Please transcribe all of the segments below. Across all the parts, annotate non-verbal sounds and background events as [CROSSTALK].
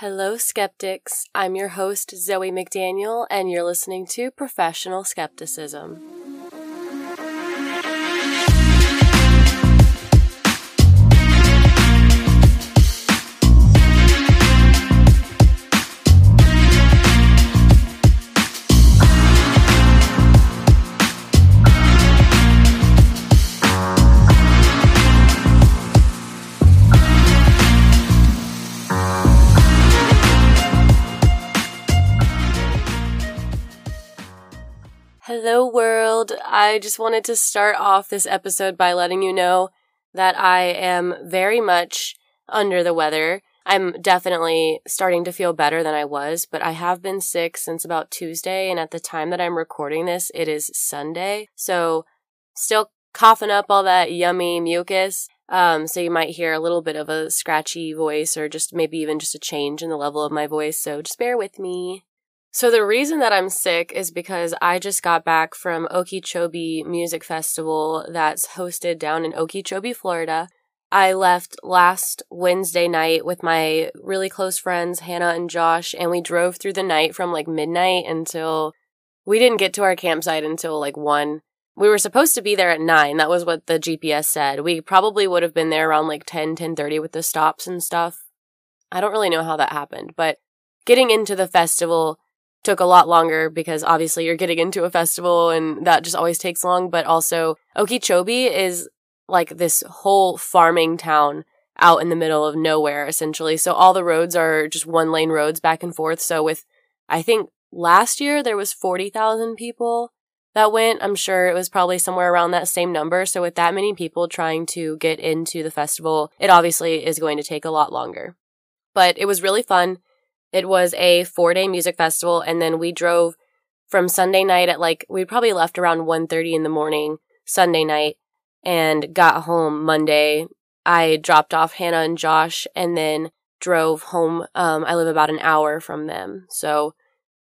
Hello, skeptics. I'm your host, Zoe McDaniel, and you're listening to Professional Skepticism. I just wanted to start off this episode by letting you know that I am very much under the weather. I'm definitely starting to feel better than I was, but I have been sick since about Tuesday, and at the time that I'm recording this, it is Sunday. So, still coughing up all that yummy mucus. Um, so you might hear a little bit of a scratchy voice or just maybe even just a change in the level of my voice. So just bear with me. So the reason that I'm sick is because I just got back from Okeechobee Music Festival that's hosted down in Okeechobee, Florida. I left last Wednesday night with my really close friends, Hannah and Josh, and we drove through the night from like midnight until we didn't get to our campsite until like 1. We were supposed to be there at 9. That was what the GPS said. We probably would have been there around like 10, 10:30 with the stops and stuff. I don't really know how that happened, but getting into the festival took a lot longer because obviously you're getting into a festival and that just always takes long. But also, Okeechobee is like this whole farming town out in the middle of nowhere, essentially. So all the roads are just one lane roads back and forth. So with, I think last year there was 40,000 people that went. I'm sure it was probably somewhere around that same number. So with that many people trying to get into the festival, it obviously is going to take a lot longer. But it was really fun. It was a four day music festival, and then we drove from Sunday night at like we probably left around 1.30 in the morning Sunday night and got home Monday. I dropped off Hannah and Josh and then drove home. Um, I live about an hour from them. So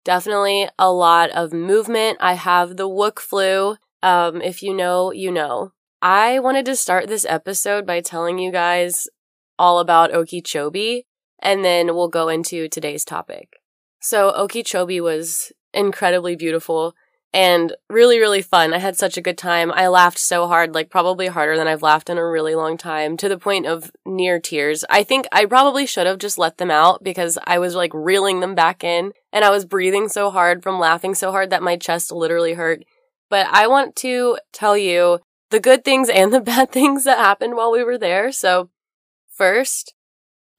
definitely a lot of movement. I have the Wook flu. Um, if you know, you know. I wanted to start this episode by telling you guys all about Okeechobee and then we'll go into today's topic. So Okeechobee was incredibly beautiful and really, really fun. I had such a good time. I laughed so hard, like probably harder than I've laughed in a really long time, to the point of near tears. I think I probably should have just let them out because I was like reeling them back in and I was breathing so hard from laughing so hard that my chest literally hurt. But I want to tell you the good things and the [LAUGHS] bad things that happened while we were there. So first,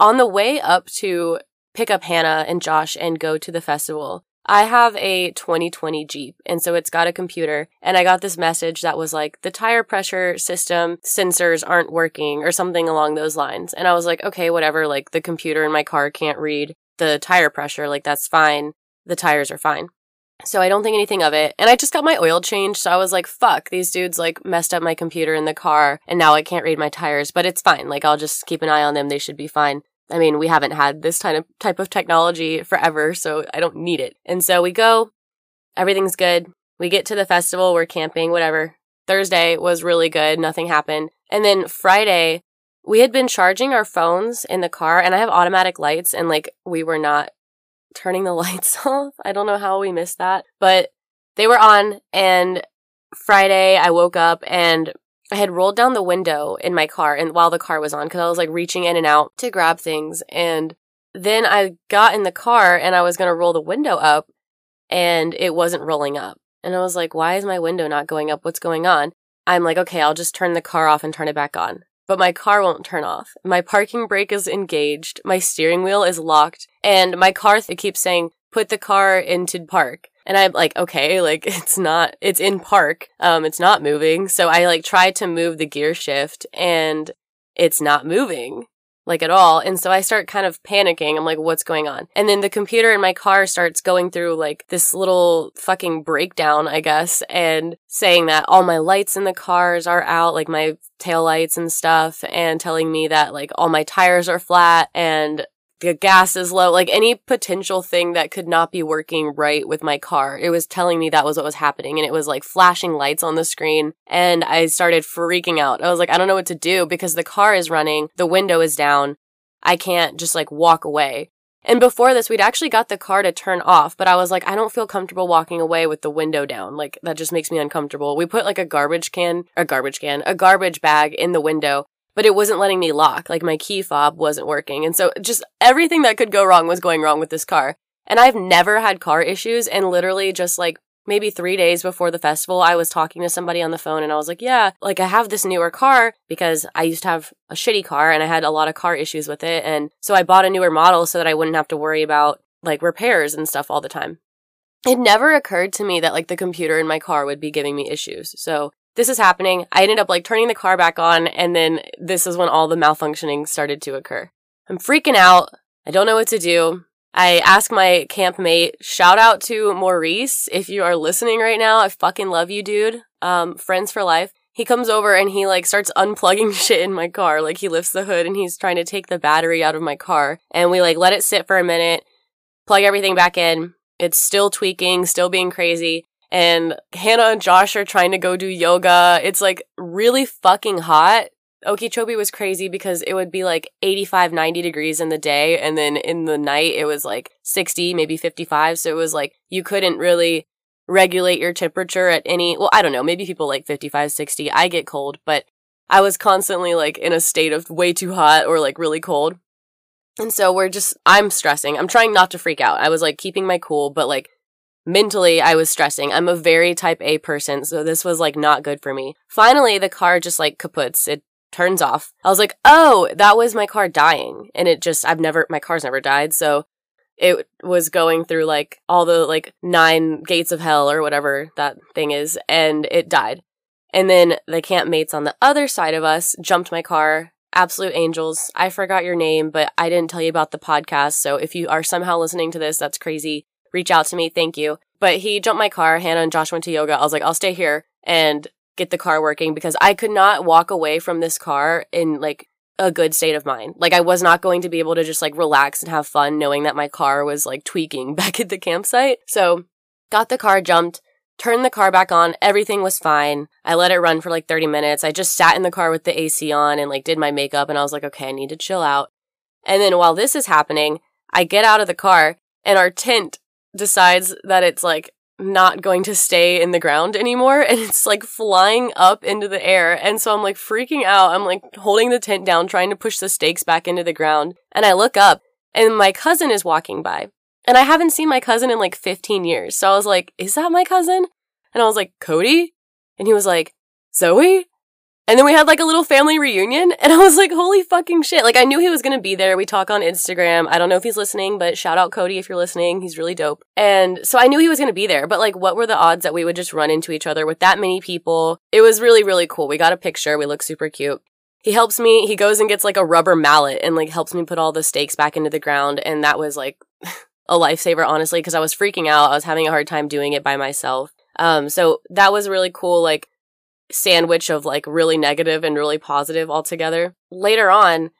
on the way up to pick up Hannah and Josh and go to the festival, I have a 2020 Jeep, and so it's got a computer, and I got this message that was like, the tire pressure system sensors aren't working, or something along those lines. And I was like, okay, whatever, like, the computer in my car can't read the tire pressure, like, that's fine. The tires are fine. So I don't think anything of it. And I just got my oil changed, so I was like, fuck, these dudes like messed up my computer in the car, and now I can't read my tires, but it's fine. Like, I'll just keep an eye on them, they should be fine. I mean, we haven't had this kind of type of technology forever, so I don't need it. And so we go, everything's good. We get to the festival, we're camping, whatever. Thursday was really good, nothing happened. And then Friday, we had been charging our phones in the car, and I have automatic lights, and like we were not turning the [LAUGHS] lights off. I don't know how we missed that, but they were on. And Friday, I woke up and I had rolled down the window in my car and while the car was on because I was like reaching in and out to grab things. And then I got in the car and I was going to roll the window up and it wasn't rolling up. And I was like, why is my window not going up? What's going on? I'm like, okay, I'll just turn the car off and turn it back on. But my car won't turn off. My parking brake is engaged. My steering wheel is locked. And my car it keeps saying, put the car into park. And I'm like, okay, like [LAUGHS] it's not, it's in park. Um, it's not moving. So I like tried to move the gear shift and it's not moving like at all. And so I start kind of panicking. I'm like, what's going on? And then the computer in my car starts going through like this little fucking breakdown, I guess, and saying that all my lights in the cars are out, like my tail lights and stuff, and telling me that like all my tires are flat and the gas is low, like any potential thing that could not be working right with my car. It was telling me that was what was happening and it was like flashing lights on the screen and I started freaking out. I was like, I don't know what to do because the car is running, the window is down. I can't just like walk away. And before this, we'd actually got the car to turn off, but I was like, I don't feel comfortable walking away with the window down. Like, that just makes me uncomfortable. We put like a garbage can, a garbage can, a garbage bag in the window, but it wasn't letting me lock. Like, my key fob wasn't working. And so just everything that could go wrong was going wrong with this car. And I've never had car issues and literally just like maybe three days before the festival, I was talking to somebody on the phone and I was like, yeah, like I have this newer car because I used to have a shitty car and I had a lot of car issues with it. And so I bought a newer model so that I wouldn't have to worry about like repairs and stuff all the time. It never occurred to me that like the computer in my car would be giving me issues. So this is happening. I ended up like turning the car back on and then this is when all the malfunctioning started to occur. I'm freaking out. I don't know what to do. I ask my campmate, shout out to Maurice. If you are listening right now, I fucking love you, dude. Um, friends for life. He comes over and he like starts unplugging [LAUGHS] shit in my car. Like he lifts the hood and he's trying to take the battery out of my car. And we like let it sit for a minute, plug everything back in. It's still tweaking, still being crazy. And Hannah and Josh are trying to go do yoga. It's like really fucking hot. Okeechobee was crazy because it would be like 85, 90 degrees in the day. And then in the night, it was like 60, maybe 55. So it was like you couldn't really regulate your temperature at any, well, I don't know, maybe people like 55, 60. I get cold, but I was constantly like in a state of way too hot or like really cold. And so we're just, I'm stressing. I'm trying not to freak out. I was like keeping my cool, but like mentally I was stressing. I'm a very type A person, so this was like not good for me. Finally, the car just like kaputs. It turns off. I was like, oh, that was my car dying. And it just, I've never, my car's never died. So it was going through like all the like nine gates of hell or whatever that thing is. And it died. And then the campmates on the other side of us jumped my car. Absolute angels. I forgot your name, but I didn't tell you about the podcast. So if you are somehow listening to this, that's crazy. Reach out to me. Thank you. But he jumped my car. Hannah and Josh went to yoga. I was like, I'll stay here. And get the car working because I could not walk away from this car in like a good state of mind. Like I was not going to be able to just like relax and have fun knowing that my car was like tweaking [LAUGHS] back at the campsite. So got the car jumped, turned the car back on. Everything was fine. I let it run for like 30 minutes. I just sat in the car with the AC on and like did my makeup and I was like, okay, I need to chill out. And then while this is happening, I get out of the car and our tent decides that it's like not going to stay in the ground anymore and it's like flying up into the air. And so I'm like freaking out. I'm like holding the tent down, trying to push the stakes back into the ground. And I look up and my cousin is walking by. And I haven't seen my cousin in like 15 years. So I was like, is that my cousin? And I was like, Cody? And he was like, Zoe? And then we had like a little family reunion and I was like, holy fucking shit. Like I knew he was going to be there. We talk on Instagram. I don't know if he's listening, but shout out Cody if you're listening. He's really dope. And so I knew he was going to be there, but like what were the odds that we would just run into each other with that many people? It was really, really cool. We got a picture. We look super cute. He helps me. He goes and gets like a rubber mallet and like helps me put all the stakes back into the ground. And that was like [LAUGHS] a lifesaver, honestly, because I was freaking out. I was having a hard time doing it by myself. Um, so that was really cool. Like sandwich of like really negative and really positive altogether. Later on,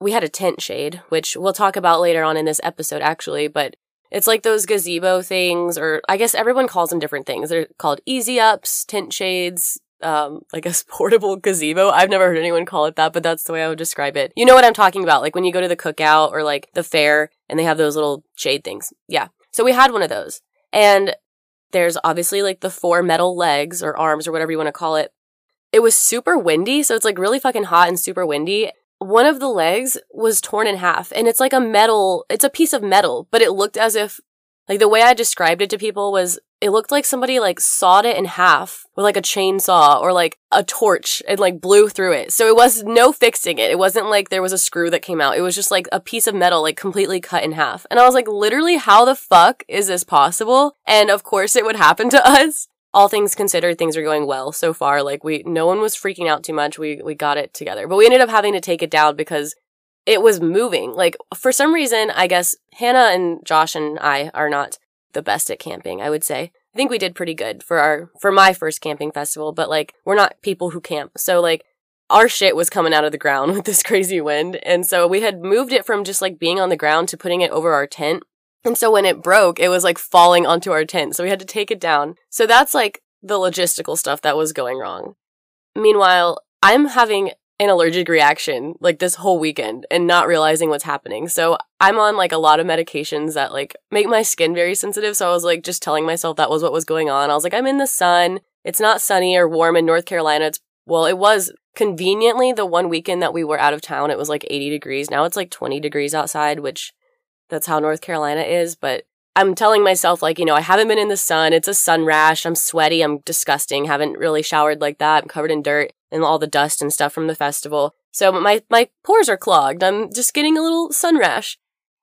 we had a tent shade, which we'll talk about later on in this episode actually, but it's like those gazebo things, or I guess everyone calls them different things. They're called easy ups, tent shades, um, like a [LAUGHS] portable gazebo. I've never heard anyone call it that, but that's the way I would describe it. You know what I'm talking about? Like when you go to the cookout or like the fair and they have those little shade things. Yeah. So we had one of those. And there's obviously like the four metal legs or arms or whatever you want to call it. It was super windy, so it's like really fucking hot and super windy. One of the legs was torn in half and it's like a metal, it's a piece of metal, but it looked as if like the way I described it to people was it looked like somebody like sawed it in half with like a chainsaw or like a torch and like blew through it. So it was no fixing it. It wasn't like there was a screw that came out. It was just like a piece of metal like completely cut in half. And I was like, literally, how the fuck is this possible? And of course it would happen to [LAUGHS] us. All things considered, things are going well so far. Like we, no one was freaking out too much. We, we got it together, but we ended up having to take it down because it was moving. Like for some reason, I guess Hannah and Josh and I are not the best at camping, I would say. I think we did pretty good for our for my first camping festival, but like we're not people who camp. So like our shit was coming out of the ground [LAUGHS] with this crazy wind. And so we had moved it from just like being on the ground to putting it over our tent. And so when it broke, it was like falling onto our tent. So we had to take it down. So that's like the logistical stuff that was going wrong. Meanwhile, I'm having an allergic reaction like this whole weekend and not realizing what's happening. So I'm on like a lot of medications that like make my skin very sensitive. So I was like just telling myself that was what was going on. I was like, I'm in the sun. It's not sunny or warm in North Carolina. It's well, it was conveniently the one weekend that we were out of town. It was like 80 degrees. Now it's like 20 degrees outside, which that's how North Carolina is. But I'm telling myself, like, you know, I haven't been in the sun. It's a sun rash. I'm sweaty. I'm disgusting. Haven't really showered like that. I'm covered in dirt and all the dust and stuff from the festival. So my, my pores are clogged. I'm just getting a little sun rash.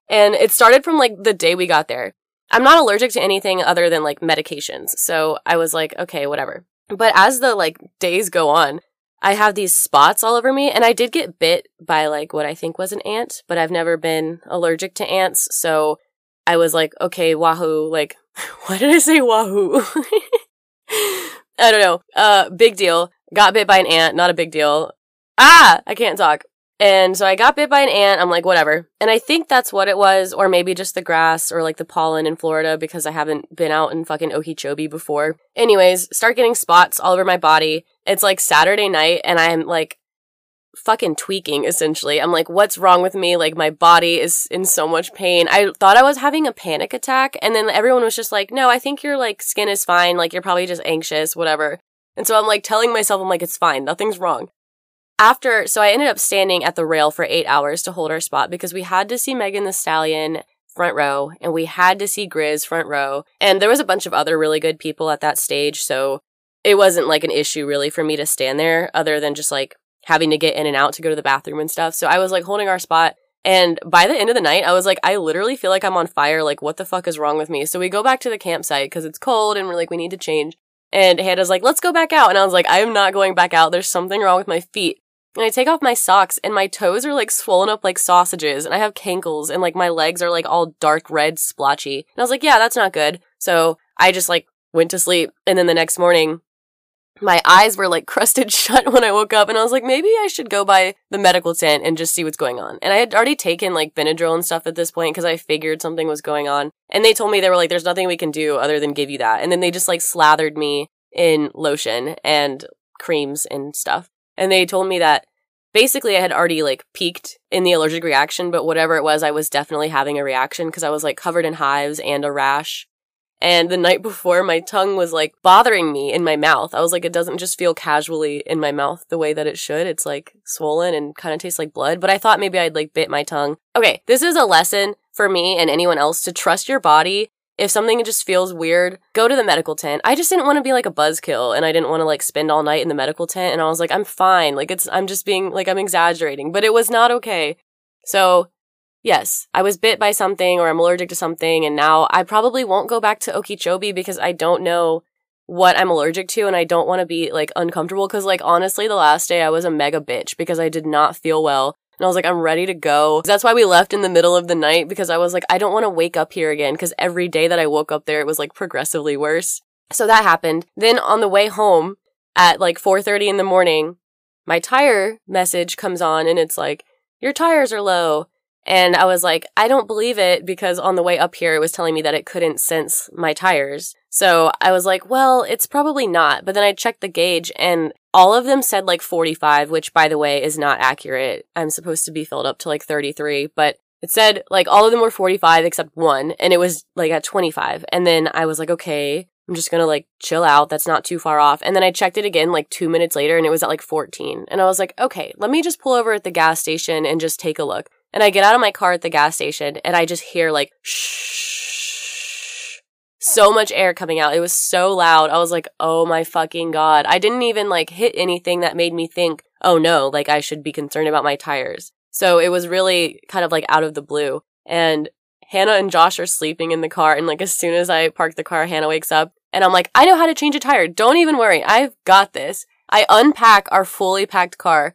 And it started from like the day we got there. I'm not allergic to anything other than like medications. So I was like, okay, whatever. But as the like days go on, I have these spots all over me and I did get bit by like what I think was an ant, but I've never been allergic to ants. So I was like, okay, wahoo, like, [LAUGHS] why did I say wahoo? [LAUGHS] I don't know. Uh, big deal. Got bit by an ant, not a big deal. Ah, I can't talk. And so I got bit by an ant. I'm like, whatever. And I think that's what it was, or maybe just the grass or like the pollen in Florida because I haven't been out in fucking Okeechobee before. Anyways, start getting spots all over my body. It's like Saturday night and I'm like fucking tweaking essentially. I'm like, what's wrong with me? Like my body is in so much pain. I thought I was having a panic attack and then everyone was just like, no, I think your like skin is fine. Like you're probably just anxious, whatever. And so I'm like telling myself, I'm like, it's fine. Nothing's wrong. After, so I ended up standing at the rail for eight hours to hold our spot because we had to see Megan Thee Stallion front row and we had to see Grizz front row. And there was a bunch of other really good people at that stage. So it wasn't like an issue really for me to stand there other than just like having to get in and out to go to the bathroom and stuff. So I was like holding our spot. And by the end of the night, I was like, I literally feel like I'm on fire. Like, what the fuck is wrong with me? So we go back to the campsite because it's cold and we're like, we need to change. And Hannah's like, let's go back out. And I was like, I am not going back out. There's something wrong with my feet. And I take off my socks and my toes are like swollen up like sausages and I have cankles and like my legs are like all dark red splotchy. And I was like, yeah, that's not good. So I just like went to sleep. And then the next morning, my eyes were like [LAUGHS] crusted shut when I woke up and I was like, maybe I should go by the medical tent and just see what's going on. And I had already taken like Benadryl and stuff at this point because I figured something was going on. And they told me they were like, there's nothing we can do other than give you that. And then they just like slathered me in lotion and creams and stuff. And they told me that basically I had already like peaked in the allergic reaction, but whatever it was, I was definitely having a reaction because I was like covered in hives and a rash. And the night before, my tongue was like bothering me in my mouth. I was like, it doesn't just feel casually in my mouth the way that it should. It's like swollen and kind of tastes like blood. But I thought maybe I'd like bit my tongue. Okay, this is a lesson for me and anyone else to trust your body. If something just feels weird, go to the medical tent. I just didn't want to be like a buzzkill and I didn't want to like spend all night in the medical tent. And I was like, I'm fine. Like it's, I'm just being like, I'm exaggerating, but it was not okay. So yes, I was bit by something or I'm allergic to something and now I probably won't go back to Okeechobee because I don't know what I'm allergic to and I don't want to be like uncomfortable because like honestly the last day I was a mega bitch because I did not feel well and I was like I'm ready to go. That's why we left in the middle of the night because I was like I don't want to wake up here again because every day that I woke up there it was like progressively worse. So that happened. Then on the way home at like 4:30 in the morning, my tire message comes on and it's like your tires are low. And I was like, I don't believe it because on the way up here, it was telling me that it couldn't sense my tires. So I was like, well, it's probably not. But then I checked the gauge and all of them said like 45, which by the way is not accurate. I'm supposed to be filled up to like 33, but it said like all of them were 45 except one and it was like at 25. And then I was like, okay, I'm just gonna like chill out. That's not too far off. And then I checked it again like two minutes later and it was at like 14. And I was like, okay, let me just pull over at the gas station and just take a look. And I get out of my car at the gas station and I just hear like shh. So much air coming out. It was so loud. I was like, oh my fucking God. I didn't even like hit anything that made me think, oh no, like I should be concerned about my tires. So it was really kind of like out of the blue. And Hannah and Josh are sleeping in the car. And like as soon as I park the car, Hannah wakes up and I'm like, I know how to change a tire. Don't even worry. I've got this. I unpack our fully packed car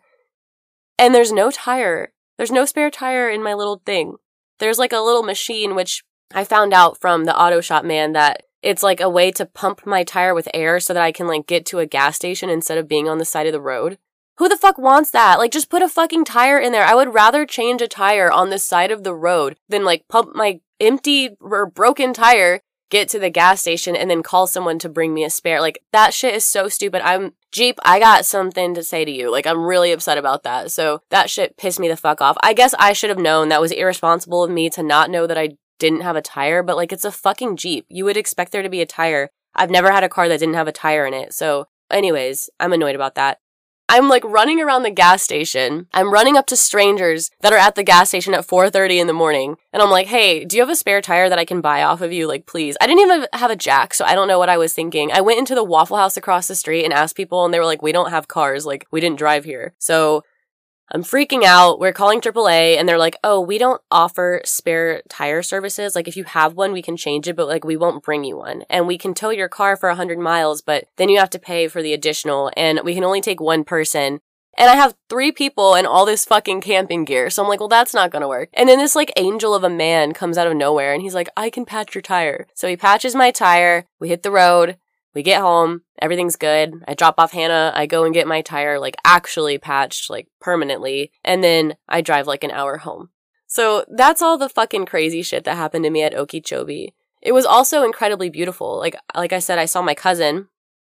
and there's no tire there's no spare tire in my little thing. There's like a little machine, which I found out from the auto shop man that it's like a way to pump my tire with air so that I can like get to a gas station instead of being on the side of the road. Who the fuck wants that? Like, just put a fucking tire in there. I would rather change a tire on the side of the road than like pump my empty or broken tire get to the gas station and then call someone to bring me a spare. Like that shit is so stupid. I'm Jeep, I got something to say to you. Like I'm really upset about that. So that shit pissed me the fuck off. I guess I should have known that was irresponsible of me to not know that I didn't have a tire, but like it's a fucking Jeep. You would expect there to be a tire. I've never had a car that didn't have a tire in it. So anyways, I'm annoyed about that. I'm like running around the gas station. I'm running up to strangers that are at the gas station at 4:30 in the morning, and I'm like, "Hey, do you have a spare tire that I can buy off of you? Like, please." I didn't even have a jack, so I don't know what I was thinking. I went into the Waffle House across the street and asked people, and they were like, "We don't have cars. Like, we didn't drive here." So I'm freaking out. We're calling AAA and they're like, oh, we don't offer spare tire services. Like, if you have one, we can change it, but like, we won't bring you one. And we can tow your car for 100 miles, but then you have to pay for the additional and we can only take one person. And I have three people and all this fucking camping gear. So I'm like, well, that's not gonna work. And then this like angel of a man comes out of nowhere and he's like, I can patch your tire. So he patches my tire. We hit the road. We get home, everything's good. I drop off Hannah, I go and get my tire like actually patched, like permanently, and then I drive like an hour home. So that's all the fucking crazy shit that happened to me at Okeechobee. It was also incredibly beautiful. Like like I said, I saw my cousin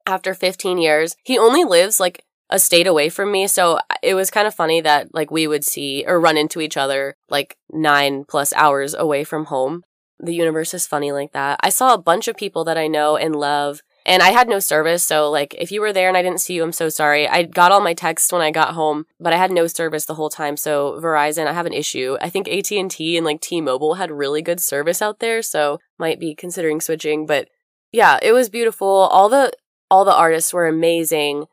after 15 years. He only lives like a state away from me, so uh, it was kind of funny that like we would see or run into each other like 9 plus hours away from home. The universe is funny like that. I saw a bunch of people that I know and love and I had no service, so like if you were there and I didn't see you, I'm so sorry. I got all my texts when I got home, but I had no service the whole time. So Verizon, I have an issue. I think AT&T and like T-Mobile had really good service out there, so might be considering switching, but yeah, it was beautiful. All the all the artists were amazing.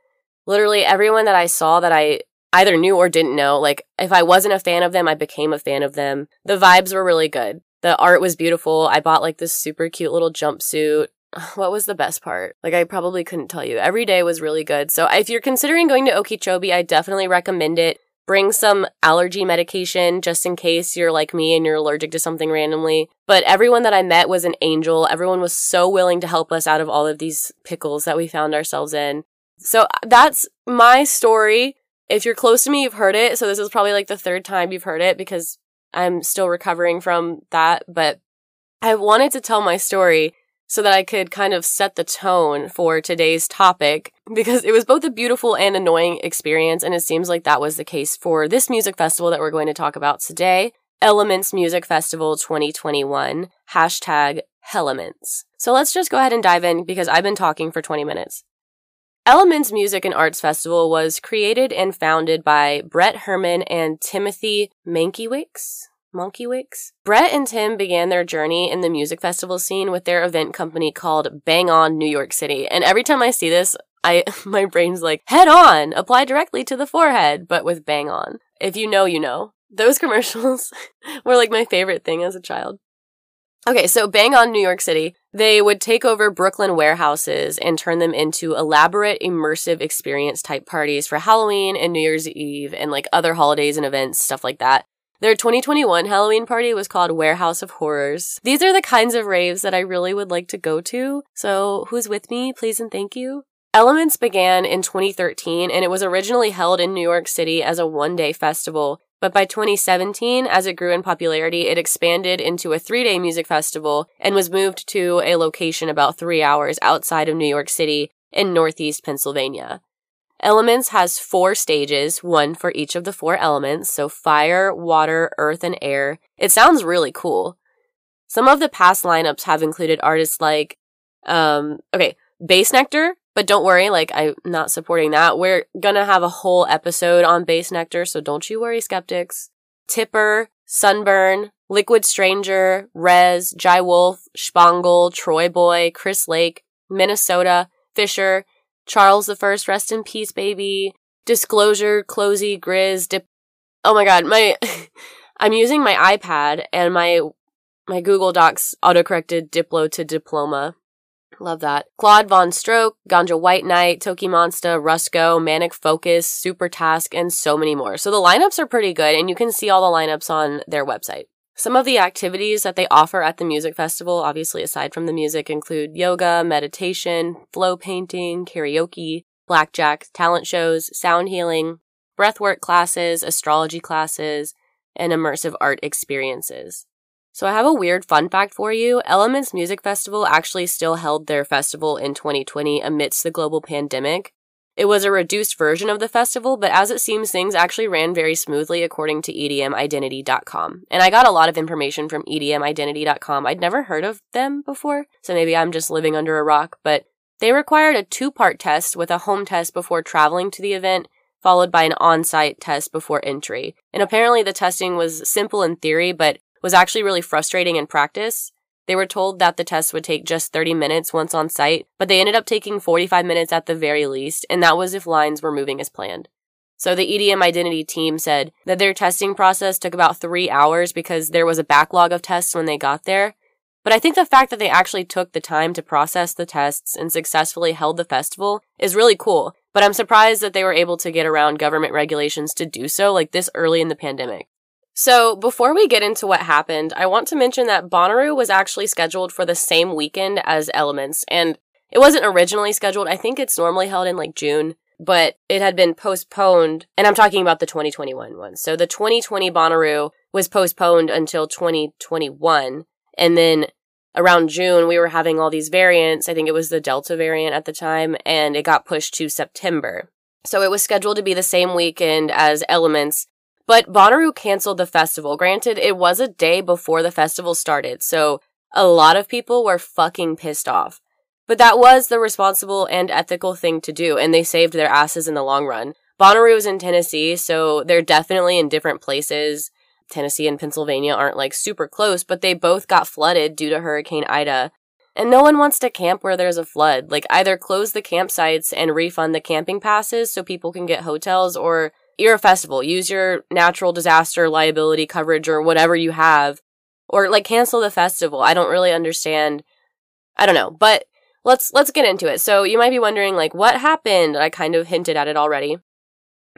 Literally everyone that I saw that I either knew or didn't know, like if I wasn't a fan of them, I became a fan of them. The vibes were really good. The art was beautiful. I bought like this super cute little jumpsuit. [SIGHS] what was the best part? Like, I probably couldn't tell you. Every day was really good. So, if you're considering going to Okeechobee, I definitely recommend it. Bring some allergy medication just in case you're like me and you're allergic to something randomly. But everyone that I met was an angel. Everyone was so willing to help us out of all of these pickles that we found ourselves in. So, that's my story. If you're close to me, you've heard it. So, this is probably like the third time you've heard it because I'm still recovering from that. But I wanted to tell my story so that I could kind of set the tone for today's topic because it was both a beautiful and annoying experience. And it seems like that was the case for this music festival that we're going to talk about today. Elements Music Festival 2021, hashtag Elements. So let's just go ahead and dive in because I've been talking for 20 minutes. Elements Music and Arts Festival was created and founded by Brett Herman and Timothy Mankiewicz. Monkeywicks. Brett and Tim began their journey in the music festival scene with their event company called Bang On New York City. And every time I see this, I [LAUGHS] my brain's like, head on, apply directly to the forehead, but with bang on. If you know, you know. Those [LAUGHS] commercials were like my favorite thing as a child. Okay, so Bang On New York City, they would take over Brooklyn warehouses and turn them into elaborate, immersive experience type parties for Halloween and New Year's Eve and like other holidays and events, stuff like that. Their 2021 Halloween party was called Warehouse of Horrors. These are the kinds of raves that I really would like to go to. So who's with me? Please and thank you. Elements began in 2013 and it was originally held in New York City as a one day festival. But by 2017, as it grew in popularity, it expanded into a three day music festival and was moved to a location about three hours outside of New York City in Northeast Pennsylvania. Elements has four stages, one for each of the four elements, so fire, water, earth, and air. It sounds really cool. Some of the past lineups have included artists like, um, okay, Bassnectar, but don't worry, like, I'm not supporting that. We're gonna have a whole episode on Bassnectar, so don't you worry, skeptics. Tipper, Sunburn, Liquid Stranger, REZZ, Jai Wolf, Spangle, TroyBoi, Chris Lake, Minnesota, Fisher, Charles the First, rest in peace, baby. Disclosure, Closey, Grizz, Dip. Oh my god, my [LAUGHS] I'm using my iPad and my my Google Docs autocorrected Diplo to diploma. Love that. Claude Von Stroke, Ganja White Night, Toki Monsta, Rusko, Manic Focus, Super Task, and so many more. So the lineups are pretty good, and you can see all the lineups on their website. Some of the activities that they offer at the music festival, obviously aside from the music, include yoga, meditation, flow painting, karaoke, blackjack, talent shows, sound healing, breathwork classes, astrology classes, and immersive art experiences. So I have a weird fun fact for you. Elements Music Festival actually still held their festival in 2020 amidst the global pandemic. It was a reduced version of the festival, but as it seems, things actually ran very smoothly according to EDMidentity.com. And I got a lot of information from EDMidentity.com. I'd never heard of them before, so maybe I'm just living under a rock, but they required a two part test with a home test before traveling to the event, followed by an on site test before entry. And apparently the testing was simple in theory, but was actually really frustrating in practice. They were told that the test would take just 30 minutes once on site, but they ended up taking 45 minutes at the very least, and that was if lines were moving as planned. So the EDM identity team said that their testing process took about three hours because there was a backlog of tests when they got there. But I think the fact that they actually took the time to process the tests and successfully held the festival is really cool. But I'm surprised that they were able to get around government regulations to do so like this early in the pandemic. So, before we get into what happened, I want to mention that Bonnaroo was actually scheduled for the same weekend as Elements, and it wasn't originally scheduled. I think it's normally held in like June, but it had been postponed, and I'm talking about the 2021 one. So, the 2020 Bonnaroo was postponed until 2021, and then around June, we were having all these variants. I think it was the Delta variant at the time, and it got pushed to September. So it was scheduled to be the same weekend as Elements, but Bonnaroo canceled the festival. Granted, it was a day before the festival started, so a lot of people were fucking pissed off. But that was the responsible and ethical thing to do, and they saved their asses in the long run. Bonnaroo is in Tennessee, so they're definitely in different places. Tennessee and Pennsylvania aren't like super close, but they both got flooded due to Hurricane Ida. And no one wants to camp where there's a flood. Like, either close the campsites and refund the camping passes so people can get hotels, or you're a festival. Use your natural disaster liability coverage or whatever you have, or like cancel the festival. I don't really understand. I don't know, but let's let's get into it. So you might be wondering like what happened? I kind of hinted at it already.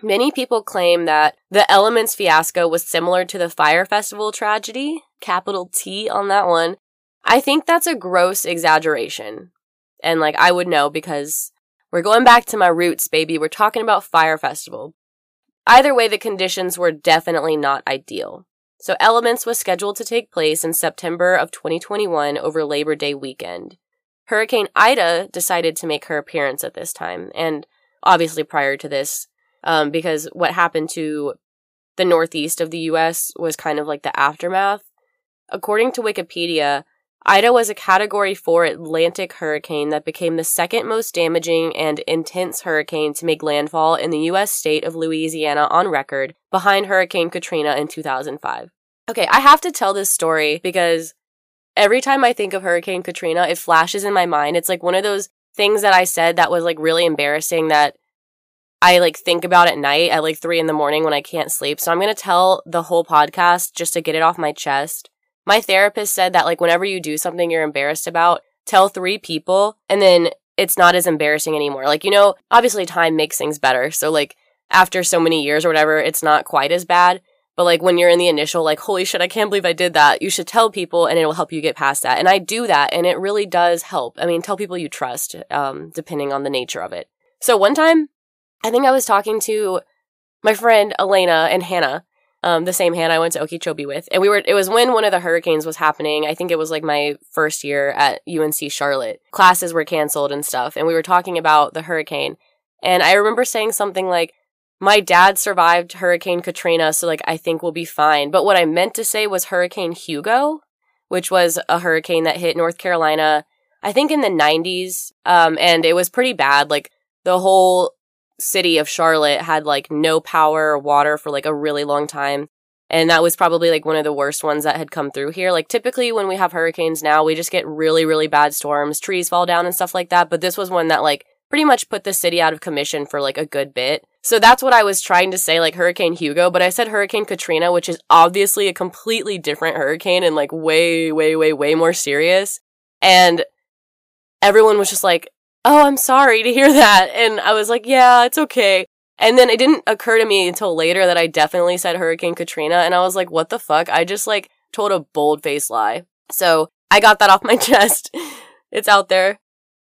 Many people claim that the Elements fiasco was similar to the Fyre Festival tragedy, capital T on that one. I think that's a gross exaggeration. And like I would know because we're going back to my roots, baby. We're talking about Fyre Festival. Either way, the conditions were definitely not ideal. So Elements was scheduled to take place in September of 2021 over Labor Day weekend. Hurricane Ida decided to make her appearance at this time, and obviously prior to this, um, because what happened to the northeast of the US was kind of like the aftermath. According to Wikipedia, Ida was a Category 4 Atlantic hurricane that became the second most damaging and intense hurricane to make landfall in the U.S. state of Louisiana on record, behind Hurricane Katrina in 2005. Okay, I have to tell this story because every time I think of Hurricane Katrina, it flashes in my mind. It's like one of those things that I said that was like really embarrassing that I like think about at night at like three in the morning when I can't sleep. So I'm going to tell the whole podcast just to get it off my chest. My therapist said that like whenever you do something you're embarrassed about, tell three people and then it's not as embarrassing anymore. Like, you know, obviously time makes things better. So like after so many years or whatever, it's not quite as bad. But like when you're in the initial, like, holy shit, I can't believe I did that, you should tell people and it will help you get past that. And I do that and it really does help. I mean, tell people you trust, um, depending on the nature of it. So one time, I think I was talking to my friend Elena and Hannah um, the same Hannah I went to Okeechobee with. And we were, it was when one of the hurricanes was happening. I think it was like my first year at UNC Charlotte. Classes were canceled and stuff. And we were talking about the hurricane. And I remember saying something like, my dad survived Hurricane Katrina, so like I think we'll be fine. But what I meant to say was Hurricane Hugo, which was a hurricane that hit North Carolina, I think in the 90s. Um, and it was pretty bad. Like the whole city of Charlotte had like no power or water for like a really long time. And that was probably like one of the worst ones that had come through here. Like typically when we have hurricanes now, we just get really, really bad storms, trees fall down and stuff like that. But this was one that like pretty much put the city out of commission for like a good bit. So that's what I was trying to say, like Hurricane Hugo, but I said Hurricane Katrina, which is obviously a completely different hurricane and like way, way, way, way more serious. And everyone was just like, oh, I'm sorry to hear that. And I was like, yeah, it's okay. And then it didn't occur to me until later that I definitely said Hurricane Katrina. And I was like, what the fuck? I just like told a bold faced lie. So I got that [LAUGHS] off my chest. it's out there.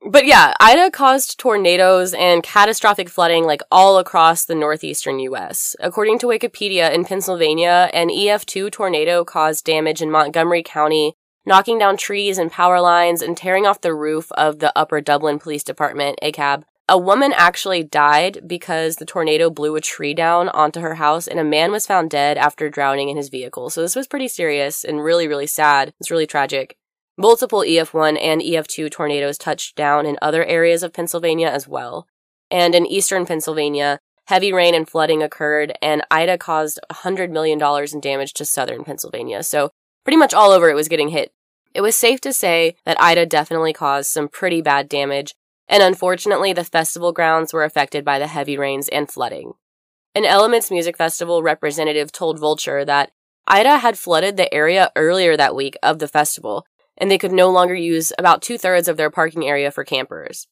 But yeah, Ida caused tornadoes and catastrophic flooding like all across the northeastern US. According to Wikipedia, in Pennsylvania, an EF2 tornado caused damage in Montgomery County, knocking down trees and power lines and tearing off the roof of the Upper Dublin Police Department, ACAB. A woman actually died because the tornado blew a tree down onto her house, and a man was found dead after drowning in his vehicle. So this was pretty serious and really, really sad. It's really tragic. Multiple EF1 and EF2 tornadoes touched down in other areas of Pennsylvania as well. And in eastern Pennsylvania, heavy rain and flooding occurred, and Ida caused $100 million in damage to southern Pennsylvania. So pretty much all over it was getting hit. It was safe to say that Ida definitely caused some pretty bad damage, and unfortunately, the festival grounds were affected by the heavy rains and flooding. An Elements Music Festival representative told Vulture that Ida had flooded the area earlier that week of the festival, and they could no longer use about two thirds of their parking area for campers.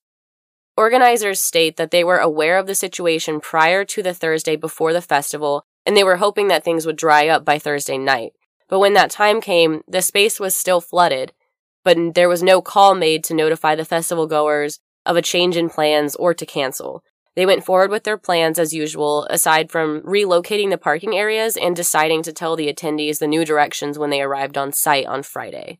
Organizers state that they were aware of the situation prior to the Thursday before the festival, and they were hoping that things would dry up by Thursday night. But when that time came, the space was still flooded, but there was no call made to notify the festival goers of a change in plans or to cancel. They went forward with their plans as usual, aside from relocating the parking areas and deciding to tell the attendees the new directions when they arrived on site on Friday.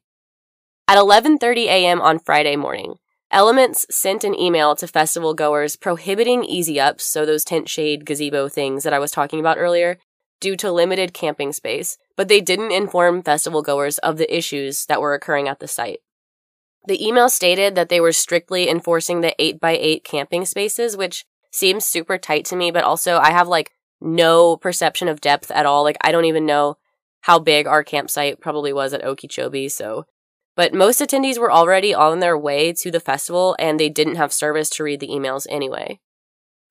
At 11:30 a.m. on Friday morning, Elements sent an email to festival goers prohibiting easy ups, so those tent shade gazebo things that I was talking about earlier, due to limited camping space, but they didn't inform festival goers of the issues that were occurring at the site. The email stated that they were strictly enforcing the 8x8 camping spaces, which seems super tight to me, but also I have like no perception of depth at all. Like, I don't even know how big our campsite probably was at Okeechobee, so but most attendees were already on their way to the festival and they didn't have service to read the emails anyway.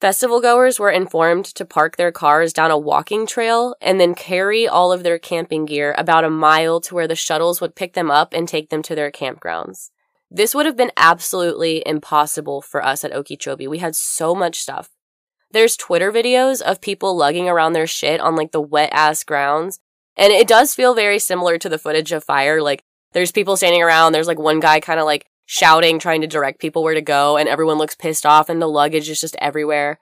Festival goers were informed to park their cars down a walking trail and then carry all of their camping gear about a mile to where the shuttles would pick them up and take them to their campgrounds. This would have been absolutely impossible for us at Okeechobee. We had so much stuff. There's Twitter videos of people lugging around their shit on like the wet ass grounds. And it does feel very similar to the footage of Fyre. Like there's people standing around. There's like one guy kind of like shouting, trying to direct people where to go, and everyone looks pissed off, and the luggage is just everywhere.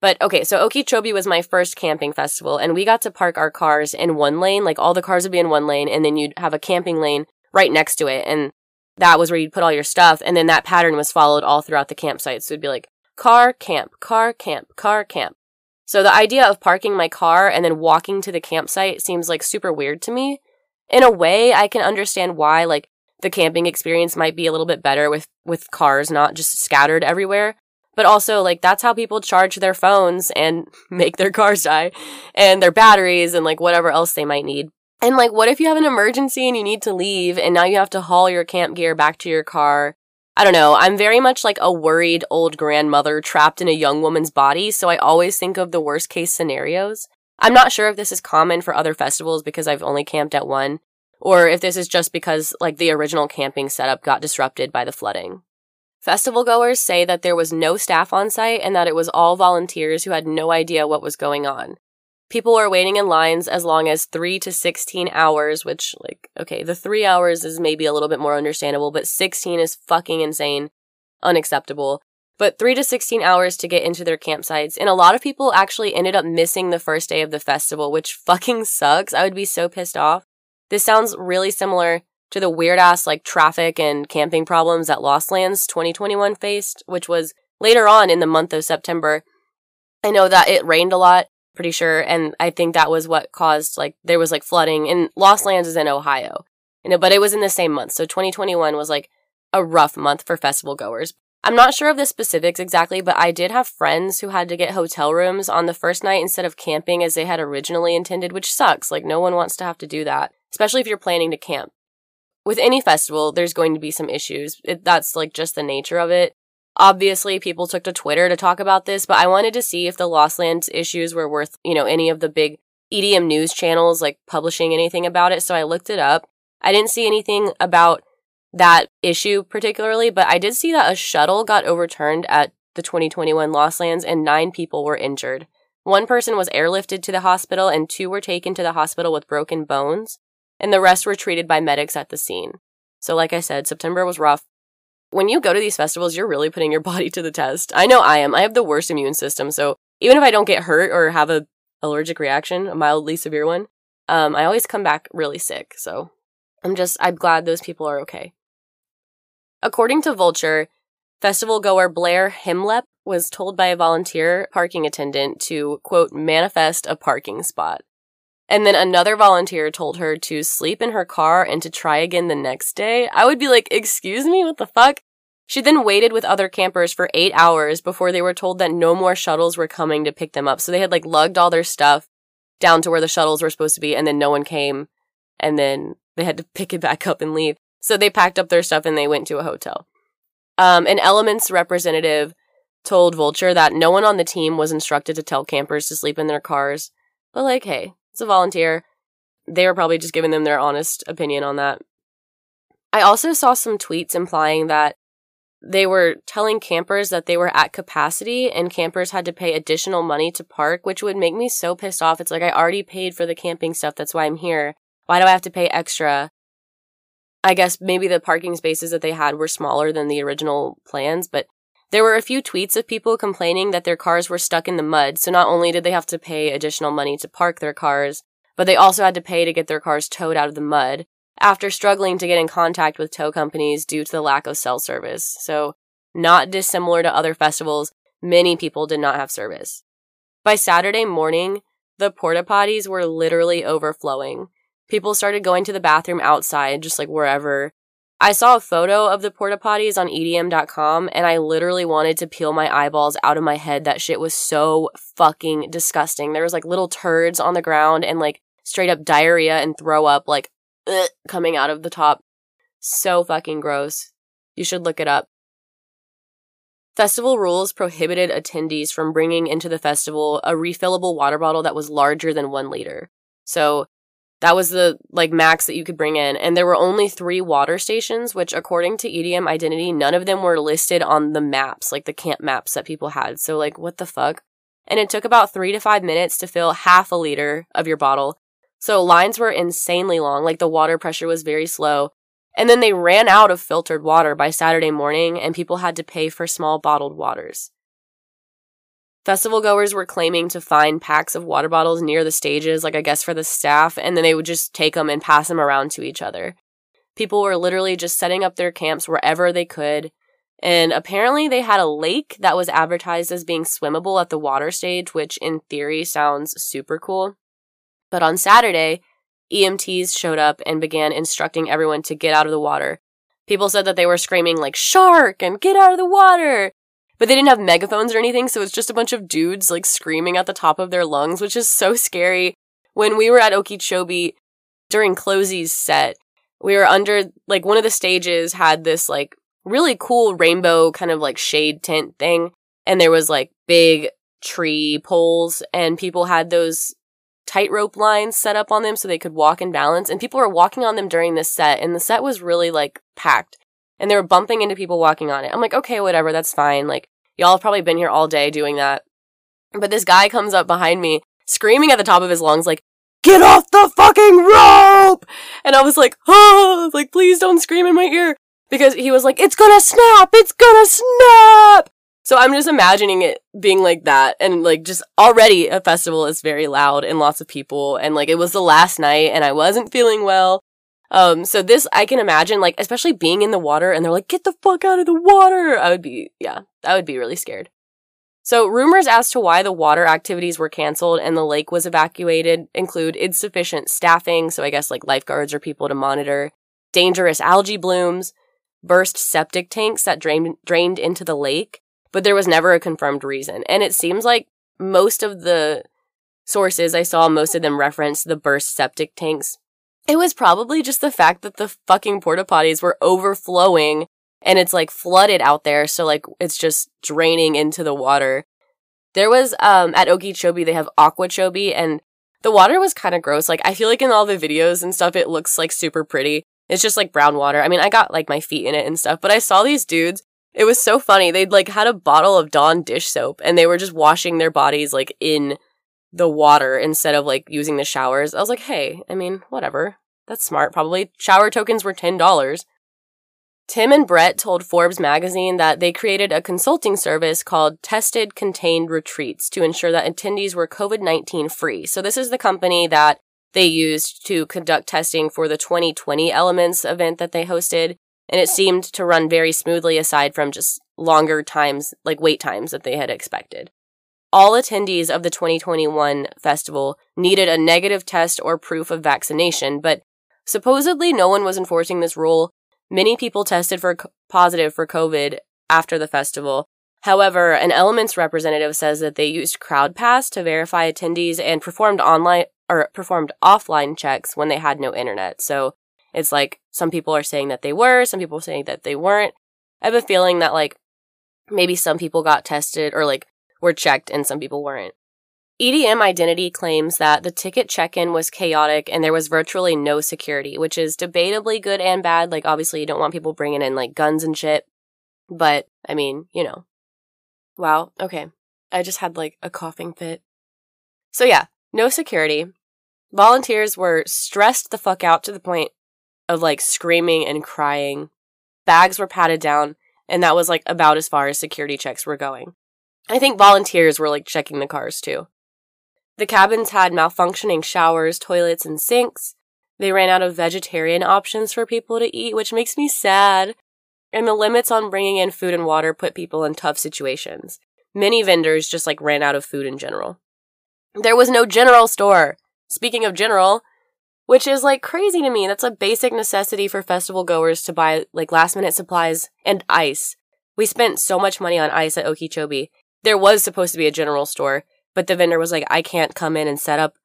But okay, so Okeechobee was my first camping festival, and we got to park our cars in one lane. Like all the cars would be in one lane, and then you'd have a camping lane right next to it. And that was where you'd put all your stuff. And then that pattern was followed all throughout the campsite. So it'd be like car, camp, car, camp, car, camp. So the idea of parking my car and then walking to the campsite seems like super weird to me in a way, I can understand why, like, the camping experience might be a little bit better with, with cars not just scattered everywhere. But also, like, that's how people charge their phones and [LAUGHS] make their cars die and their batteries and, like, whatever else they might need. And, like, what if you have an emergency and you need to leave and now you have to haul your camp gear back to your car? I don't know. I'm very much like a worried old grandmother trapped in a young woman's body, so I always think of the worst case scenarios. I'm not sure if this is common for other festivals because I've only camped at one, or if this is just because like the original camping setup got disrupted by the flooding. Festival goers say that there was no staff on site and that it was all volunteers who had no idea what was going on. People were waiting in lines as long as 3 to 16 hours, which like okay, the 3 hours is maybe a little bit more understandable, but 16 is fucking insane, unacceptable but 3 to 16 hours to get into their campsites. And a lot of people actually ended up missing the first day of the festival, which fucking sucks. I would be so pissed off. This sounds really similar to the weird ass like traffic and camping problems that Lost Lands 2021 faced, which was later on in the month of September. I know that it rained a lot, pretty sure, and I think that was what caused like there was like flooding and Lost Lands is in Ohio. You know, but it was in the same month. So 2021 was like a rough month for festival goers. I'm not sure of the specifics exactly, but I did have friends who had to get hotel rooms on the first night instead of camping as they had originally intended, which sucks. Like, no one wants to have to do that, especially if you're planning to camp. With any festival, there's going to be some issues. It, that's like just the nature of it. Obviously, people took to Twitter to talk about this, but I wanted to see if the Lost Lands issues were worth, you know, any of the big EDM news channels like publishing anything about it. So I looked it up. I didn't see anything about that issue particularly, but I did see that a shuttle got overturned at the 2021 Lost Lands and nine people were injured. One person was airlifted to the hospital and two were taken to the hospital with broken bones, and the rest were treated by medics at the scene. So, like I said, September was rough. when you go to these festivals, you're really putting your [LAUGHS] body to the test. I know I am. I have the worst immune system. So even if I don't get hurt or have a allergic reaction, a mildly severe one, um, I always come back really sick. So I'm just, I'm glad those people are okay. According to Vulture, festival goer Blair Himlep was told by a volunteer parking attendant to, quote, manifest a parking spot. And then another volunteer told her to sleep in her car and to try again the next day. I would be like, excuse me, what the fuck? She then waited with other campers for eight hours before they were told that no more shuttles were coming to pick them up. So they had like lugged all their stuff down to where the shuttles were supposed to be and then no one came and then they had to [LAUGHS] pick it back up and leave. So they packed up their stuff and they went to a hotel. Um, an Elements representative told Vulture that no one on the team was instructed to tell campers to sleep in their cars. But like, hey, it's a volunteer. They were probably just giving them their honest opinion on that. I also saw some tweets implying that they were telling campers that they were at capacity and campers had to pay additional money to park, which would make me so pissed off. It's like I already paid for the camping stuff. That's why I'm here. Why do I have to pay extra? I guess maybe the parking spaces that they had were smaller than the original plans, but there were a few tweets of people complaining that their cars were stuck in the mud, so not only did they have to pay additional money to park their cars, but they also had to pay to get their cars towed out of the mud after struggling to get in contact with tow companies due to the lack of cell service. So, not dissimilar to other festivals, many people did not have service. By Saturday morning, the porta potties were literally overflowing. People started going to the bathroom outside, just like wherever, I saw a photo of the porta potties on EDM.com and I literally wanted to peel my eyeballs out of my head. That shit was so fucking disgusting. There was like little turds on the ground and like straight up diarrhea and throw up like ugh, coming out of the top. So fucking gross. You should look it up. Festival rules prohibited attendees from bringing into the festival a refillable water bottle that was larger than one liter. So that was the like max that you could bring in. And there were only three water stations, which according to EDM Identity, none of them were listed on the maps, like the camp maps that people had. So like, what the fuck? And it took about three to five minutes to fill half a liter of your bottle. So lines were insanely long, like the water pressure was very slow. And then they ran out of filtered water by Saturday morning and people had to pay for small bottled waters. Festival goers were claiming to find packs of water bottles near the stages, like I guess for the staff, and then they would just take them and pass them around to each other. People were literally just setting up their camps wherever they could. And apparently, they had a lake that was advertised as being swimmable at the water stage, which in theory sounds super cool. But on Saturday, EMTs showed up and began instructing everyone to get out of the water. People said that they were screaming like shark and get out of the water but they didn't have megaphones or anything, so it's just a bunch of dudes like screaming at the top of their lungs, which is so scary. When we were at Okeechobee during CloZee's set, we were under like one of the stages had this like really cool rainbow kind of like shade tent thing, and there was like big tree poles, and people had those tightrope lines set up on them so they could walk and balance, and people were walking on them during this set, and the set was really like packed and they were bumping into people walking on it. I'm like, okay, whatever, that's fine. Like, y'all have probably been here all day doing that. But this guy comes up behind me, screaming at the top of his lungs, like, get off the fucking rope! And I was like, [GASPS] oh, like, please don't scream in my ear. Because he was like, it's gonna snap! It's gonna snap! So I'm just imagining it being like that. And like, just already a festival is very loud and lots of people. And like, it was the last night and I wasn't feeling well. Um, so this I can imagine, like, especially being in the water and they're like, get the fuck out of the water. I would be, yeah, I would be really scared. So rumors as to why the water activities were canceled and the lake was evacuated include insufficient staffing. So I guess like lifeguards or people to monitor, dangerous algae blooms, burst septic tanks that drained, drained into the lake, but there was never a confirmed reason. And it seems like most of the sources I saw, most of them referenced the burst septic tanks it was probably just the fact that the fucking porta potties were overflowing and it's like flooded out there. So like it's just draining into the water. There was, um, at Okeechobee, they have Aquachobee and the water was kind of gross. Like I feel like in all the videos and stuff, it looks like super pretty. It's just like brown water. I mean, I got like my feet in it and stuff, but I saw these dudes. It was so funny. They'd like had a bottle of Dawn dish soap and they were just washing their bodies like in the water instead of like using the showers. I was like, hey, I mean, whatever. That's smart, probably. Shower tokens were $10. Tim and Brett told Forbes magazine that they created a consulting service called Tested Contained Retreats to ensure that attendees were COVID 19 free. So, this is the company that they used to conduct testing for the 2020 Elements event that they hosted. And it seemed to run very smoothly aside from just longer times, like wait times that they had expected. All attendees of the 2021 festival needed a negative test or proof of vaccination, but supposedly no one was enforcing this rule Many people tested for positive for COVID after the festival. However, an Elements representative says that they used CrowdPass to verify attendees and performed online or performed offline checks when they had no internet. So it's like some people are saying that they were, some people saying that they weren't. I have a feeling that like maybe some people got tested or like were checked and some people weren't. EDM Identity claims that the ticket check in was chaotic and there was virtually no security, which is debatably good and bad. Like, obviously, you don't want people bringing in like guns and shit. But, I mean, you know. Wow. Okay. I just had like a coughing fit. So, yeah, no security. Volunteers were stressed the fuck out to the point of like screaming and crying. Bags were patted down, and that was like about as far as security checks were going. I think volunteers were like checking the cars too. The cabins had malfunctioning showers, toilets, and sinks. They ran out of vegetarian options for people to eat, which makes me sad. And the limits on bringing in food and water put people in tough situations. Many vendors just like ran out of food in general. There was no general store. Speaking of general, which is like crazy to me. That's a basic necessity for festival goers to buy like last minute supplies and ice. We spent so much money on ice at Okeechobee. There was supposed to be a general store, but the vendor was like, I can't come in and set up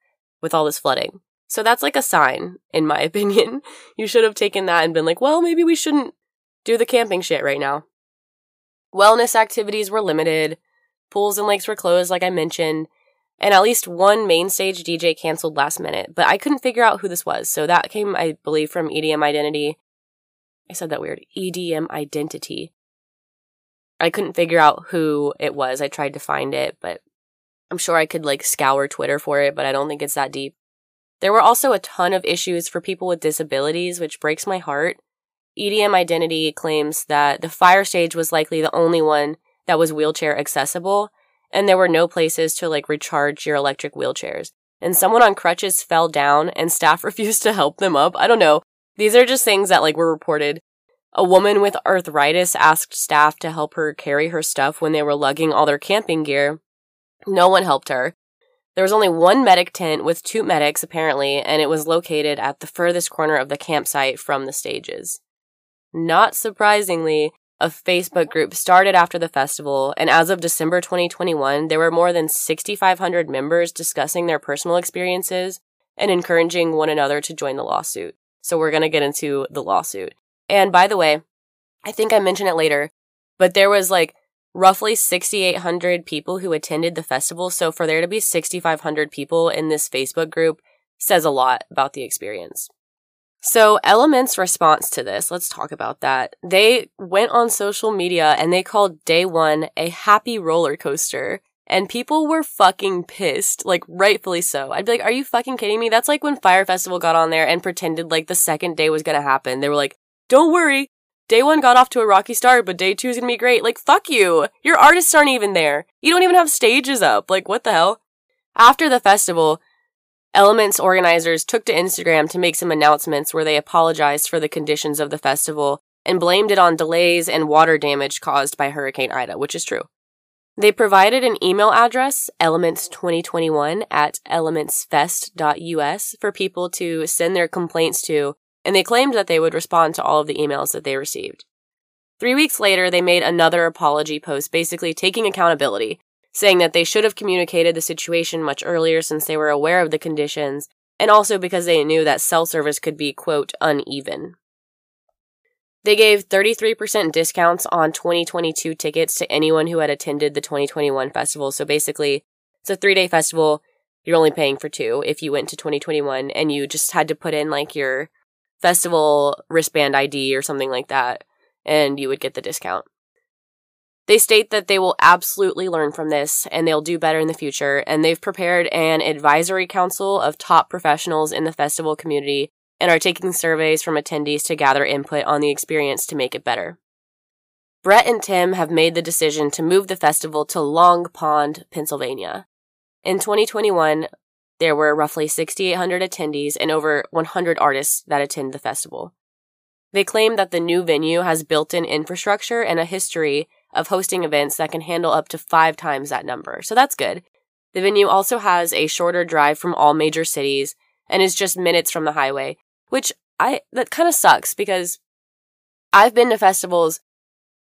with all this flooding. So that's like a sign, in my [LAUGHS] opinion. You should have taken that and been like, well, maybe we shouldn't do the camping shit right now. Wellness activities were limited. Pools and lakes were closed, like I mentioned. And at least one main stage DJ canceled last minute, but I couldn't figure out who this was. So that came, I believe, from EDM Identity. I said that weird. EDM Identity. I couldn't figure out who it was. I tried to find it, but I'm sure I could like scour Twitter for it, but I don't think it's that deep. There were also a ton of issues for people with disabilities, which breaks my heart. EDM Identity claims that the fire stage was likely the only one that was wheelchair accessible, and there were no places to like recharge your electric wheelchairs. And someone on crutches fell down and staff [LAUGHS] refused to help them up. I don't know. These are just things that like were reported. A woman with arthritis asked staff to help her carry her stuff when they were lugging all their camping gear, no one helped her. There was only one medic tent with two medics, apparently, and it was located at the furthest corner of the campsite from the stages. Not surprisingly, a Facebook group started after the festival, and as of December 2021, there were more than 6,500 members discussing their personal experiences and encouraging one another to join the lawsuit. So we're going to get into the lawsuit. And by the way, I think I mentioned it later, but there was like roughly 6,800 people who attended the festival. So for there to be 6,500 people in this Facebook group says a lot about the experience. So Element's response to this, let's talk about that. They went on social media and they called day one a happy roller coaster. And people were fucking pissed, like rightfully so. I'd be like, are you fucking kidding me? That's like when Fyre Festival got on there and pretended like the second day was gonna happen. They were like, don't worry, Day one got off to a rocky start, but day two is gonna be great. Like, fuck you. Your artists aren't even there. You don't even have stages up. Like, what the hell? After the festival, Elements organizers took to Instagram to make some announcements where they apologized for the conditions of the festival and blamed it on delays and water damage caused by Hurricane Ida, which is true. They provided an email address, elements2021 at elementsfest.us, for people to send their complaints to and they claimed that they would respond to all of the emails that they received. Three weeks later, they made another apology post basically taking accountability, saying that they should have communicated the situation much earlier since they were aware of the conditions, and also because they knew that cell service could be, quote, uneven. They gave 33% discounts on 2022 tickets to anyone who had attended the 2021 festival. So basically, it's a three day festival. You're only paying for two if you went to 2021 and you just had to put in like your festival wristband ID or something like that, and you would get the discount. They state that they will absolutely learn from this and they'll do better in the future, and they've prepared an advisory council of top professionals in the festival community and are taking surveys from attendees to gather input on the experience to make it better. Brett and Tim have made the decision to move the festival to Long Pond, Pennsylvania. In 2021, there were roughly 6,800 attendees and over 100 artists that attend the festival. They claim that the new venue has built in infrastructure and a history of hosting events that can handle up to five times that number. So that's good. The venue also has a shorter drive from all major cities and is just minutes from the highway, which I, that kind of sucks because I've been to festivals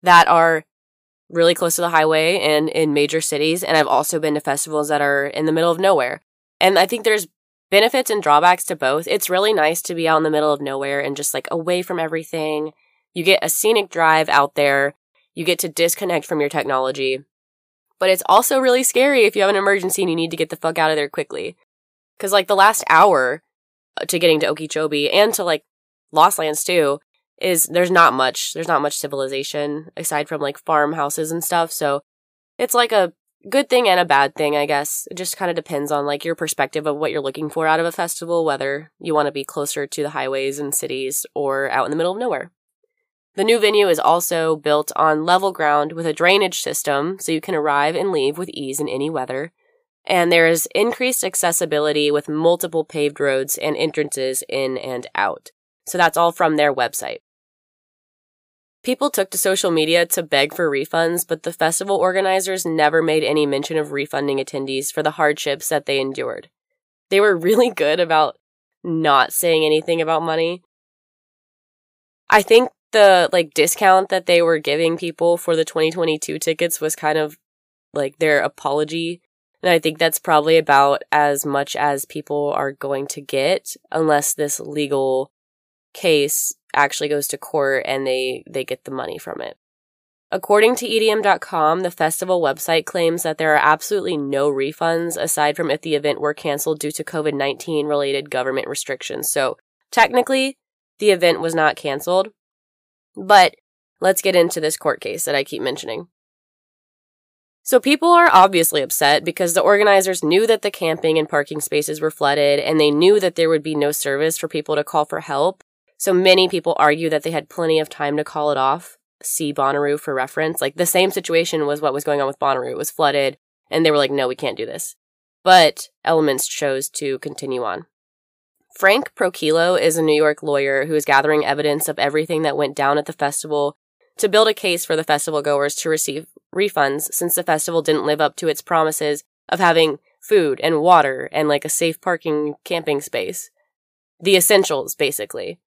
that are really close to the highway and in major cities. And I've also been to festivals that are in the middle of nowhere. And I think there's benefits and drawbacks to both. It's really nice to be out in the middle of nowhere and just like away from everything. You get a scenic drive out there. You get to disconnect from your technology. But it's also really scary if you have an emergency and you need to get the fuck out of there quickly. Cause like the last hour uh, to getting to Okeechobee and to like Lost Lands too is there's not much. There's not much civilization aside from like farmhouses and stuff. So it's like a good thing and a bad thing, I guess. It just kind of depends on like your perspective of what you're looking for out of a festival, whether you want to be closer to the highways and cities or out in the middle of nowhere. The new venue is also built on level ground with a drainage system so you can arrive and leave with ease in any weather. And there is increased accessibility with multiple paved roads and entrances in and out. So that's all from their website. People took to social media to beg for refunds, but the festival organizers never made any mention of refunding attendees for the hardships that they endured. They were really [LAUGHS] good about not saying anything about money. I think the like discount that they were giving people for the 2022 tickets was kind of like their apology. And I think that's probably about as much as people are going to get unless this legal case actually goes to court and they, they get the money from it. According to EDM.com, the festival website claims that there are absolutely no refunds aside from if the event were canceled due to COVID 19 related government restrictions. So technically, the event was not canceled. But let's get into this court case that I keep mentioning. So people are obviously upset because the organizers knew that the camping and parking spaces were flooded and they knew that there would be no service for people to call for help. So many people argue that they had plenty of time to call it off. See Bonnaroo for reference. Like the same situation was what was going on with Bonnaroo. It was flooded and they were like, no, we can't do this. But Elements chose to continue on. Frank Prokilo is a New York lawyer who is gathering evidence of everything that went down at the festival to build a case for the festival goers to receive refunds since the festival didn't live up to its promises of having food and water and like a safe parking camping space. The essentials, basically.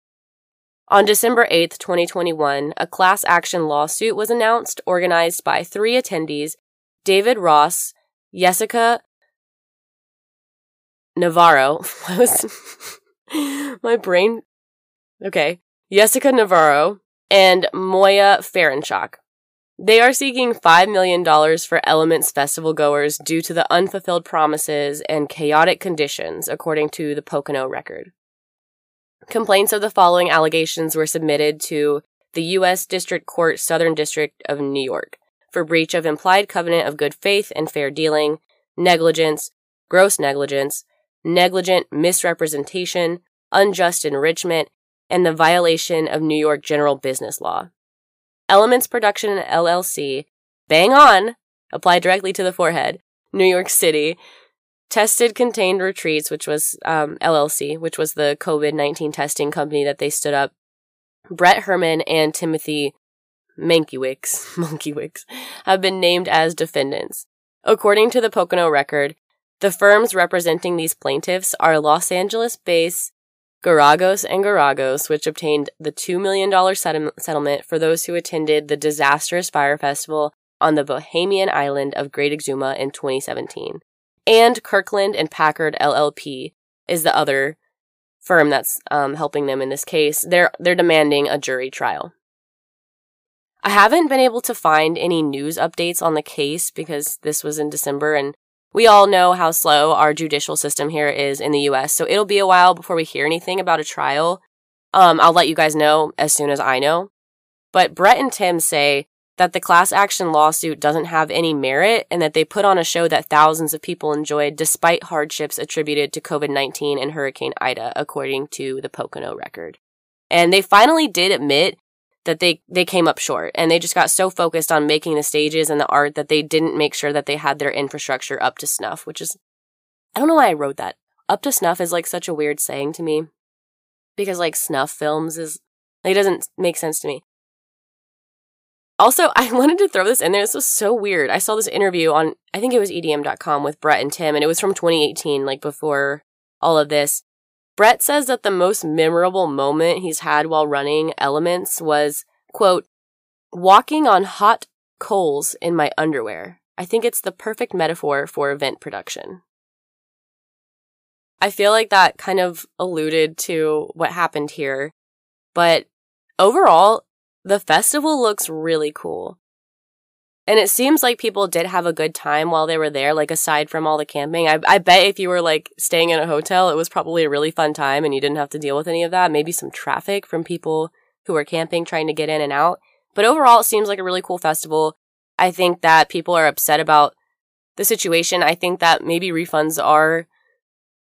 On December 8, 2021, a class action lawsuit was announced organized by three attendees David Ross, Jessica Navarro. [LAUGHS] [LAUGHS] my brain. Okay. Jessica Navarro and Moya Farinchak. They are seeking $5 million for Elements Festival goers due to the unfulfilled promises and chaotic conditions, according to the Pocono record. Complaints of the following allegations were submitted to the U.S. District Court Southern District of New York for breach of implied covenant of good faith and fair dealing, negligence, gross negligence, negligent misrepresentation, unjust enrichment, and the violation of New York general business law. Elements Production LLC, bang on, applied directly to the forehead, New York City, Tested Contained Retreats, which was um, LLC, which was the COVID 19 testing company that they stood up. Brett Herman and Timothy Mankiewicz, [LAUGHS] Monkeywick have been named as defendants. According to the Pocono record, the firms representing these plaintiffs are Los Angeles based Geragos and Geragos, which obtained the $2 million settlement for those who attended the disastrous Fyre festival on the Bohemian island of Great Exuma in 2017 and Kirtland and Packard LLP is the other firm that's um, helping them in this case. They're they're demanding a jury trial. I haven't been able to find any news updates on the case because this was in December and we all know how slow our judicial system here is in the US. So it'll be a while before we hear anything about a trial. Um, I'll let you guys know as soon as I know. But Brett and Tim say that the class action lawsuit doesn't have any merit and that they put on a show that thousands of people enjoyed despite hardships attributed to COVID 19 and Hurricane Ida, according to the Pocono record. And they finally did admit that they, they came up short and they just got so focused on making the stages and the art that they didn't make sure that they had their infrastructure up to snuff, which is, I don't know why I wrote that. Up to snuff is like such a weird saying to me because like snuff films is, like, it doesn't make sense to me. Also, [LAUGHS] I wanted to throw this in there. This was so weird. I saw this interview on, I think it was EDM.com with Brett and Tim, and it was from 2018, like before all of this. Brett says that the most memorable moment he's had while running Elements was, quote, walking on hot coals in my underwear. I think it's the perfect metaphor for event production. I feel like that kind of alluded to what happened here, but overall, the festival looks really cool. And it seems like people did have a good time while they were there, like aside from all the camping. I, I bet if you were like staying in a hotel, it was probably a really fun time and you didn't have to deal with any of that. Maybe some traffic from people who were camping trying to get in and out. But overall, it seems like a really cool festival. I think that people are upset about the situation. I think that maybe refunds are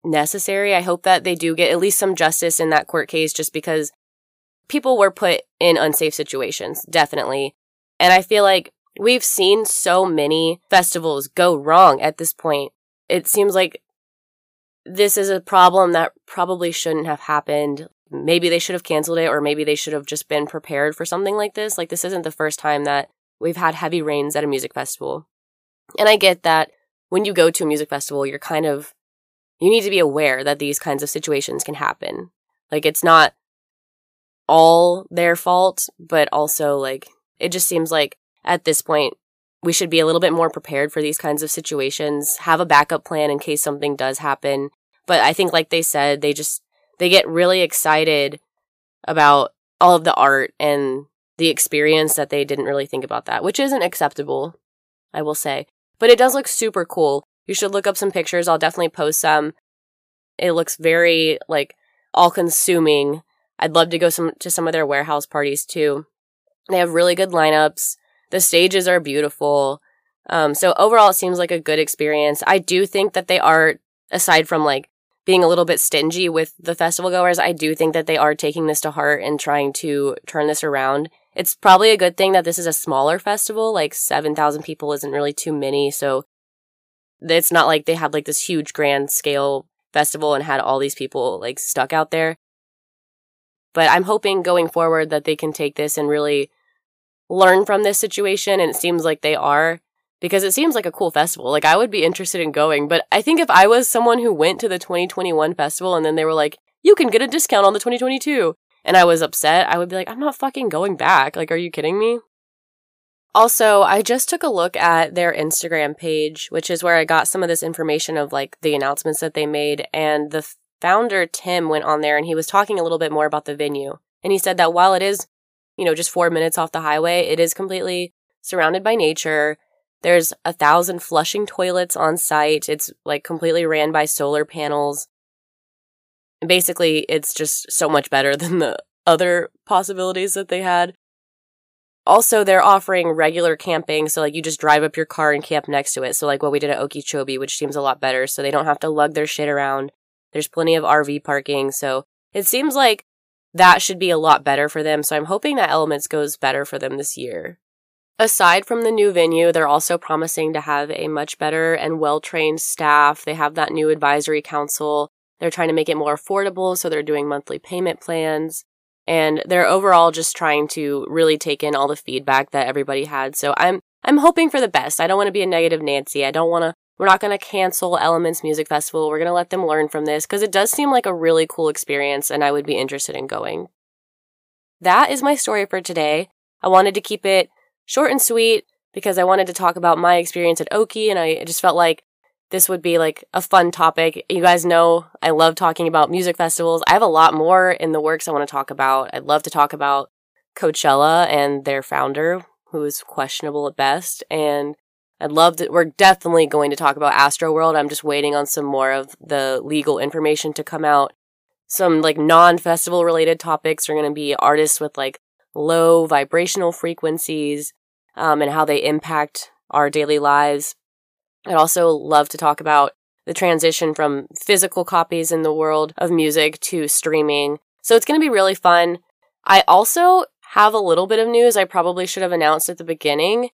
necessary. I hope that they do get at least some justice in that court case just because people were put in unsafe situations, definitely. And I feel like we've seen so many festivals go wrong at this point. It seems like this is a problem that probably shouldn't have happened. Maybe they should have canceled it, or maybe they should have just been prepared for something like this. Like, this isn't the first time that we've had heavy rains at a music festival. And I get that when you go to a music festival, you're kind of, you need to be aware that these kinds of situations can happen. Like, it's not all their fault, but also like it just seems like at this point we should be a little bit more prepared for these kinds of situations, have a backup plan in case something does happen. But I think like they said, they just they get really excited about all of the art and the experience that they didn't really think about that, which isn't acceptable, I will say. But it does look super cool. You should look up some pictures. I'll definitely post some. It looks very like all consuming I'd love to go some to some of their warehouse parties too. They have really good lineups. The stages are beautiful. Um, so overall, it seems like a good experience. I do think that they are, aside from like being a little bit stingy with the festival goers, I do think that they are taking this to heart and trying to turn this around. It's probably a good thing that this is a smaller festival. Like 7,000 people isn't really too many. So it's not like they had like this huge grand scale festival and had all these people like stuck out there. But I'm hoping going forward that they can take this and really learn from this situation. And it seems like they are because it seems like a cool festival. Like I would be interested in going, but I think if I was someone who went to the 2021 festival and then they were like, you can get a discount on the 2022 and I was upset, I would be like, I'm not fucking going back. Like, are you kidding me? Also, I just took a look at their Instagram page, which is where I got some of this information of like the announcements that they made. And the founder Tim went on there and he was talking a little bit more about the venue. And he said that while it is, you know, just four minutes off the highway, it is completely surrounded by nature. There's a thousand flushing toilets on site. It's like completely ran by solar panels. Basically, it's just so much better [LAUGHS] than the other possibilities that they had. Also, they're offering regular camping, so like you just drive up your car and camp next to it. So like what we did at Okeechobee, which seems a lot better, so they don't have to lug their shit around. There's plenty of RV parking. So it seems like that should be a lot better for them. So I'm hoping that Elements goes better for them this year. Aside from the new venue, they're also promising to have a much better and well trained staff. They have that new advisory council. They're trying to make it more affordable, so they're doing monthly payment plans. And they're overall just trying to really take in all the feedback that everybody had. So I'm I'm hoping for the best. I don't want to be a negative Nancy. I don't want to we're not going to cancel Elements Music Festival. We're going to let them learn from this because it does seem like a really cool experience and I would be interested in going. That is my story for today. I wanted to keep it short and sweet because I wanted to talk about my experience at Oki and I just felt like this would be like a fun topic. You guys know I love talking about music festivals. I have a lot more in the works I want to talk about. I'd love to talk about Coachella and their founder, who is questionable at best, and I'd love to. We're definitely going to talk about Astro World. I'm just waiting on some more of the legal information to come out. Some like non festival related topics are going to be artists with like low vibrational frequencies. um, and how they impact our daily lives. I'd also love to talk about the transition from physical copies in the world of music to streaming. So it's going to be really fun. I also have a little bit of news I probably should have announced at the beginning,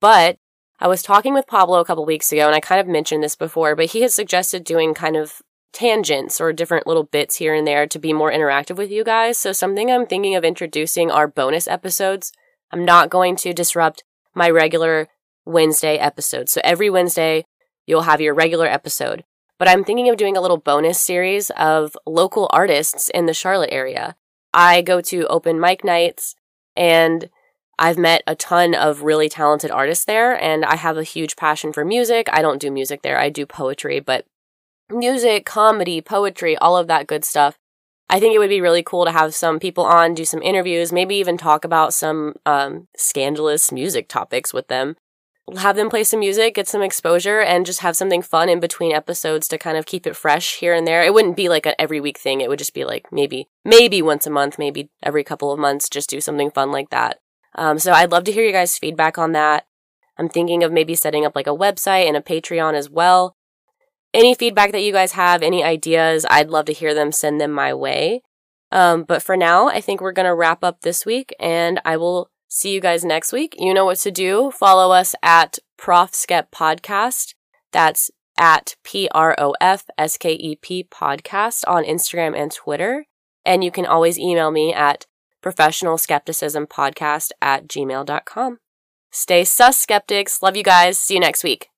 but I was talking with Pablo a couple weeks ago and I kind of mentioned this before, but he has suggested doing kind of tangents or different little bits here and there to be more interactive with you guys. So something I'm thinking of introducing are bonus episodes. I'm not going to disrupt my regular Wednesday episodes. So every Wednesday you'll have your regular episode. But I'm thinking of doing a little bonus series of local artists in the Charlotte area. I go to open mic nights and I've met a ton of really talented artists there and I have a huge passion for music. I don't do music there, I do poetry, but music, comedy, poetry, all of that good stuff. I think it would be really cool to have some people on, do some interviews, maybe even talk about some um, scandalous music topics with them. Have them play some music, get some exposure, and just have something fun in between episodes to kind of keep it fresh here and there. It wouldn't be like an every week thing. It would just be like maybe, maybe once a month, maybe every couple of months, just do something fun like that. Um, so I'd love to hear you guys' feedback on that. I'm thinking of maybe setting up like a website and a Patreon as well any feedback that you guys have, any ideas, I'd love to hear them. Send them my way. Um, but for now, I think we're going to wrap up this week and I will see you guys next week. You know what to do. Follow us at Prof Skep Podcast. That's at P R O F S K E P podcast on Instagram and Twitter. And you can always email me at professional skepticism podcast at gmail.com. Stay sus skeptics. Love you guys. See you next week.